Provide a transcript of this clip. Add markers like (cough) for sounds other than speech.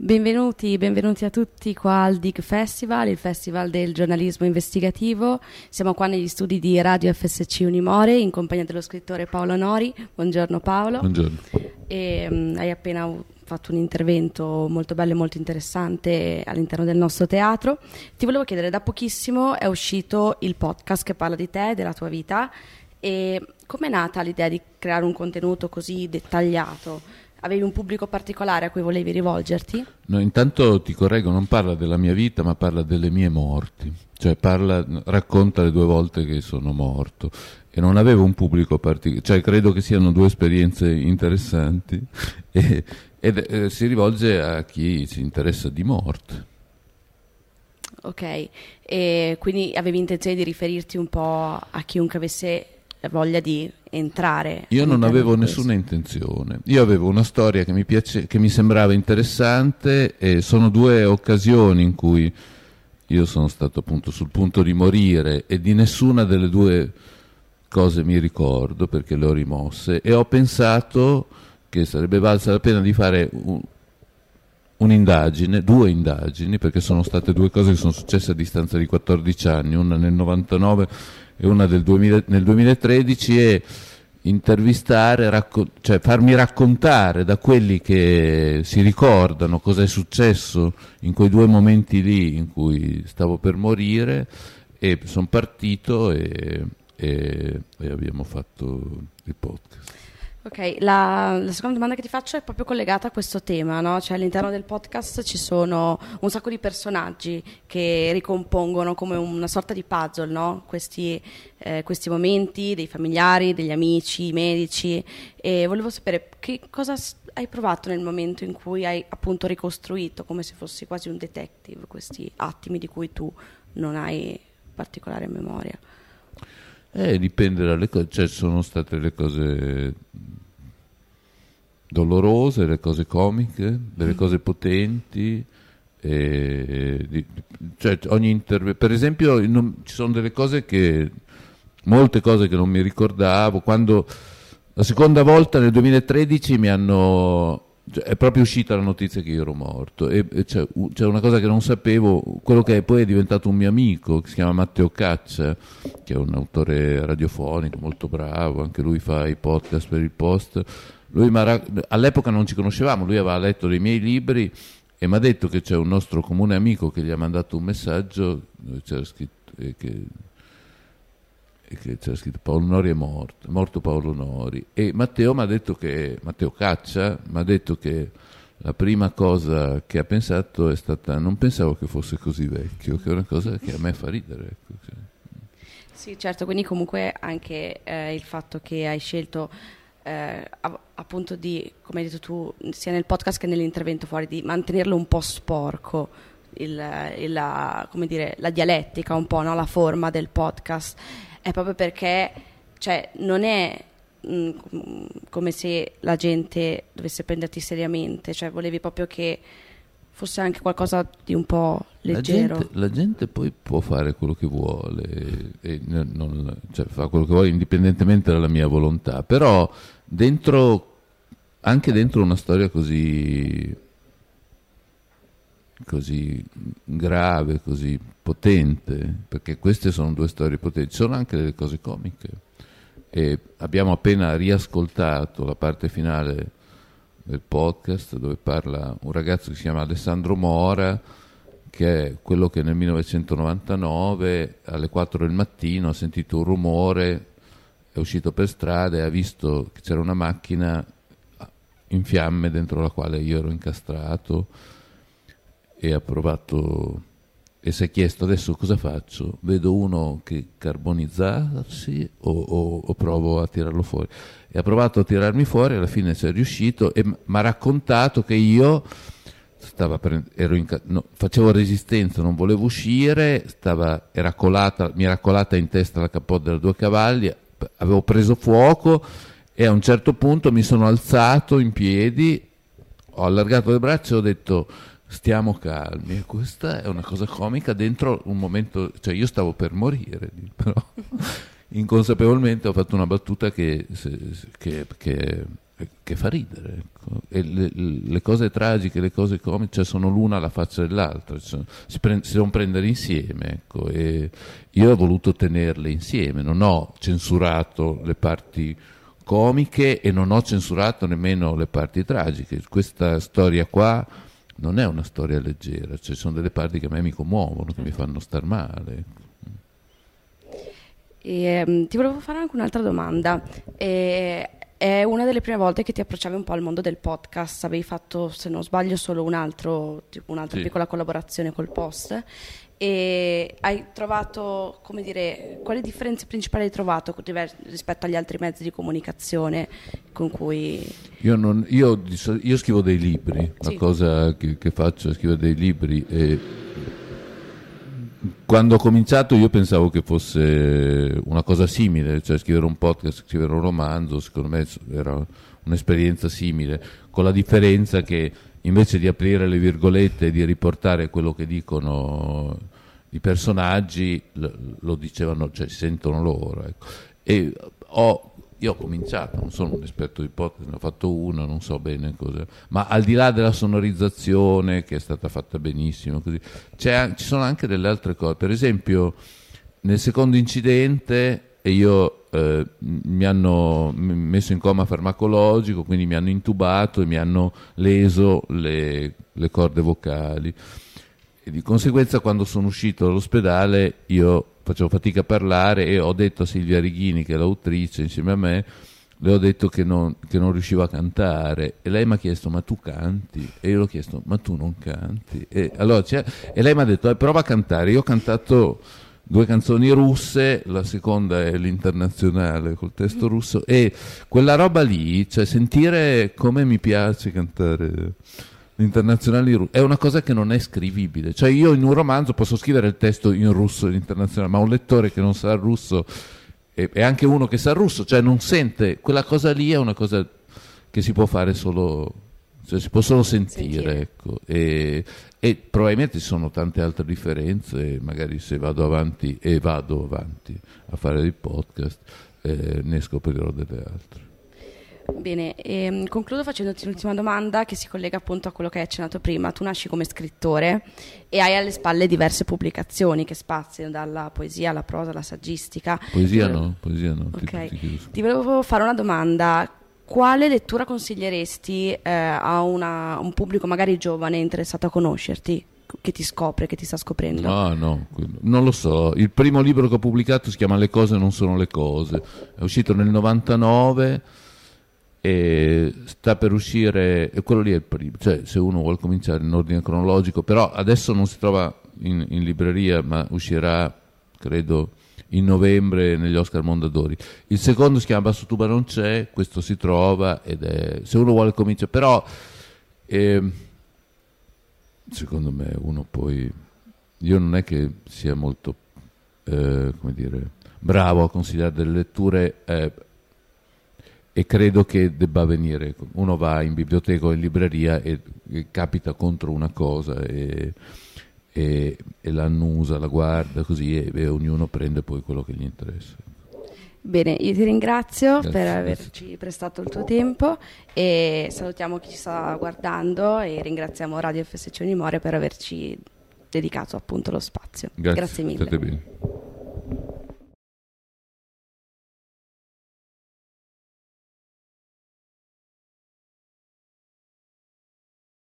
Benvenuti, benvenuti a tutti qua al DIG Festival, il festival del giornalismo investigativo. Siamo qua negli studi di Radio FSC Unimore in compagnia dello scrittore Paolo Nori. Buongiorno Paolo. Buongiorno. E, um, hai appena fatto un intervento molto bello e molto interessante all'interno del nostro teatro. Ti volevo chiedere, da pochissimo è uscito il podcast che parla di te, della tua vita. E com'è nata l'idea di creare un contenuto così dettagliato? Avevi un pubblico particolare a cui volevi rivolgerti? No, intanto ti correggo, non parla della mia vita, ma parla delle mie morti. Cioè parla, racconta le due volte che sono morto. E non avevo un pubblico particolare, cioè credo che siano due esperienze interessanti. E, ed eh, si rivolge a chi si interessa di morte. Ok, e quindi avevi intenzione di riferirti un po' a chiunque avesse voglia di entrare. Io non avevo nessuna intenzione, io avevo una storia che mi, piace, che mi sembrava interessante e sono due occasioni in cui io sono stato appunto sul punto di morire e di nessuna delle due cose mi ricordo perché le ho rimosse e ho pensato che sarebbe valsa la pena di fare un, un'indagine, due indagini, perché sono state due cose che sono successe a distanza di 14 anni, una nel 99 e una 2000, nel 2013 e intervistare, racco- cioè farmi raccontare da quelli che si ricordano cosa è successo in quei due momenti lì in cui stavo per morire e sono partito e, e, e abbiamo fatto il podcast. Ok, la, la, seconda domanda che ti faccio è proprio collegata a questo tema, no? Cioè all'interno del podcast ci sono un sacco di personaggi che ricompongono come una sorta di puzzle, no? questi, eh, questi, momenti dei familiari, degli amici, medici e volevo sapere che cosa hai provato nel momento in cui hai appunto ricostruito come se fossi quasi un detective questi attimi di cui tu non hai particolare memoria. Eh, dipende dalle cose, cioè sono state le cose dolorose, le cose comiche, delle cose potenti. E, di, cioè ogni interve- per esempio non, ci sono delle cose che molte cose che non mi ricordavo quando la seconda volta nel 2013 mi hanno cioè, è proprio uscita la notizia che io ero morto e, e c'è, c'è, una cosa che non sapevo quello che poi è diventato un mio amico che si chiama Matteo Caccia che è un autore radiofonico molto bravo anche lui fa i podcast per il post all'epoca non ci conoscevamo, lui aveva letto dei miei libri e mi ha detto che c'è un nostro comune amico che gli ha mandato un messaggio dove c'era scritto, eh, che, che c'era scritto Paolo Nori è morto, è morto Paolo Nori. E Matteo mi ha detto che, Matteo Caccia mi ha detto che la prima cosa che ha pensato è stata non pensavo che fosse così vecchio, che è una cosa che a me fa ridere. Ecco. Sì, certo, quindi comunque anche eh, il fatto che hai scelto eh, appunto di, come hai detto tu, sia nel podcast che nell'intervento fuori, di mantenerlo un po' sporco, il, il, la, dire, la, dialettica un po', no? la forma del podcast, è proprio perché cioè, non è mh, mm, come se la gente dovesse prenderti seriamente, cioè volevi proprio che fosse anche qualcosa di un po' leggero. La gente, la gente poi può fare quello che vuole, non, cioè fa quello che vuole indipendentemente dalla mia volontà, però dentro, anche dentro una storia così, così grave, così potente, perché queste sono due storie potenti, sono anche delle cose comiche. E abbiamo appena riascoltato la parte finale del podcast dove parla un ragazzo che si chiama Alessandro Mora, che è quello che nel 1999 alle 4 del mattino ha sentito un rumore, è uscito per strada e ha visto che c'era una macchina in fiamme dentro la quale io ero incastrato e ha provato e si è chiesto adesso cosa faccio? Vedo uno che carbonizzarsi o, o, o provo a tirarlo fuori? E ha provato a tirarmi fuori, alla fine ci è riuscito e mi ha raccontato che io pre- in, no, facevo resistenza, non volevo uscire, stava, era colata, mi era colata in testa la capotta della due cavalli, avevo preso fuoco e a un certo punto mi sono alzato in piedi, ho allargato le braccia e ho detto stiamo calmi. questa è una cosa comica dentro un momento, cioè io stavo per morire, però (laughs) inconsapevolmente ho fatto una battuta che, che, che che fa ridere. Ecco. E le, le, cose tragiche, le cose comiche, cioè sono l'una alla faccia dell'altra, cioè, si, prend- si, devono prendere insieme. Ecco. E io ho voluto tenerle insieme, non ho censurato le parti comiche e non ho censurato nemmeno le parti tragiche. Questa storia qua non è una storia leggera, ci cioè sono delle parti che a me mi commuovono, che mi fanno star male. E, um, ti volevo fare anche un'altra domanda. E, è una delle prime volte che ti approcciavi un po' al mondo del podcast, avevi fatto, se non sbaglio, solo un altro, tipo un'altra sì. piccola collaborazione col post e hai trovato, come dire, quali differenze principali hai trovato rispetto agli altri mezzi di comunicazione con cui... Io, non, io, io scrivo dei libri, sì. la cosa che, che, faccio è scrivere dei libri e quando ho cominciato io pensavo che fosse una cosa simile, cioè scrivere un podcast, scrivere un romanzo, secondo me era un'esperienza simile, con la differenza che invece di aprire le virgolette e di riportare quello che dicono i personaggi, lo, dicevano, cioè sentono loro. Ecco. E ho, io ho cominciato, non sono un esperto di podcast, ne ho fatto uno, non so bene cosa, ma al di là della sonorizzazione che è stata fatta benissimo, così, ci sono anche delle altre cose. Per esempio, nel secondo incidente e io eh, mi hanno messo in coma farmacologico, quindi mi hanno intubato e mi hanno leso le, le corde vocali. E di conseguenza quando sono uscito dall'ospedale io facevo fatica a parlare e ho detto a Silvia Righini, che è l'autrice insieme a me, le ho detto che non, che non riuscivo a cantare e lei mi ha chiesto ma tu canti? E io le ho chiesto ma tu non canti? E, allora, e lei mi ha detto eh, prova a cantare, io ho cantato due canzoni russe, la seconda è l'internazionale col testo russo e quella roba lì, cioè sentire come mi piace cantare l'internazionale russo, è una cosa che non è scrivibile, cioè io in un romanzo posso scrivere il testo in russo l'internazionale, ma un lettore che non sa il russo e, e anche uno che sa il russo, cioè non sente, quella cosa lì è una cosa che si può fare solo cioè si possono sentire. Ecco. E, e, probabilmente ci sono tante altre differenze, magari se vado avanti e vado avanti a fare dei podcast eh, ne scoprirò delle altre. Bene, ehm, concludo facendoti l'ultima domanda che si collega appunto a quello che hai accennato prima. Tu nasci come scrittore e hai alle spalle diverse pubblicazioni che spaziano dalla poesia alla prosa alla saggistica. Poesia no, poesia no. Okay. Ti, ti, ti volevo fare una domanda quale lettura consiglieresti eh, a una, un pubblico magari giovane interessato a conoscerti? che ti scopre, che ti sta scoprendo? No, no, non lo so. Il primo libro che ho pubblicato si chiama Le cose non sono le cose. È uscito nel 99 e sta per uscire, e quello lì è il primo, cioè se uno vuole cominciare in ordine cronologico, però adesso non si trova in, in libreria, ma uscirà, credo, in novembre negli Oscar Mondadori. Il secondo si chiama Basso Tuba non c'è, questo si trova ed è, se uno vuole cominciare, però eh, secondo me uno poi, io non è che sia molto, eh, come dire, bravo a consigliare delle letture eh, e credo che debba avvenire, uno va in biblioteca o in libreria e, e capita contro una cosa e e, e la annusa, la guarda così e, e, ognuno prende poi quello che gli interessa. Bene, io ti ringrazio grazie, per averci grazie. prestato il tuo tempo e salutiamo chi ci sta guardando e ringraziamo Radio FSC Unimore per averci dedicato appunto lo spazio. Grazie, grazie mille.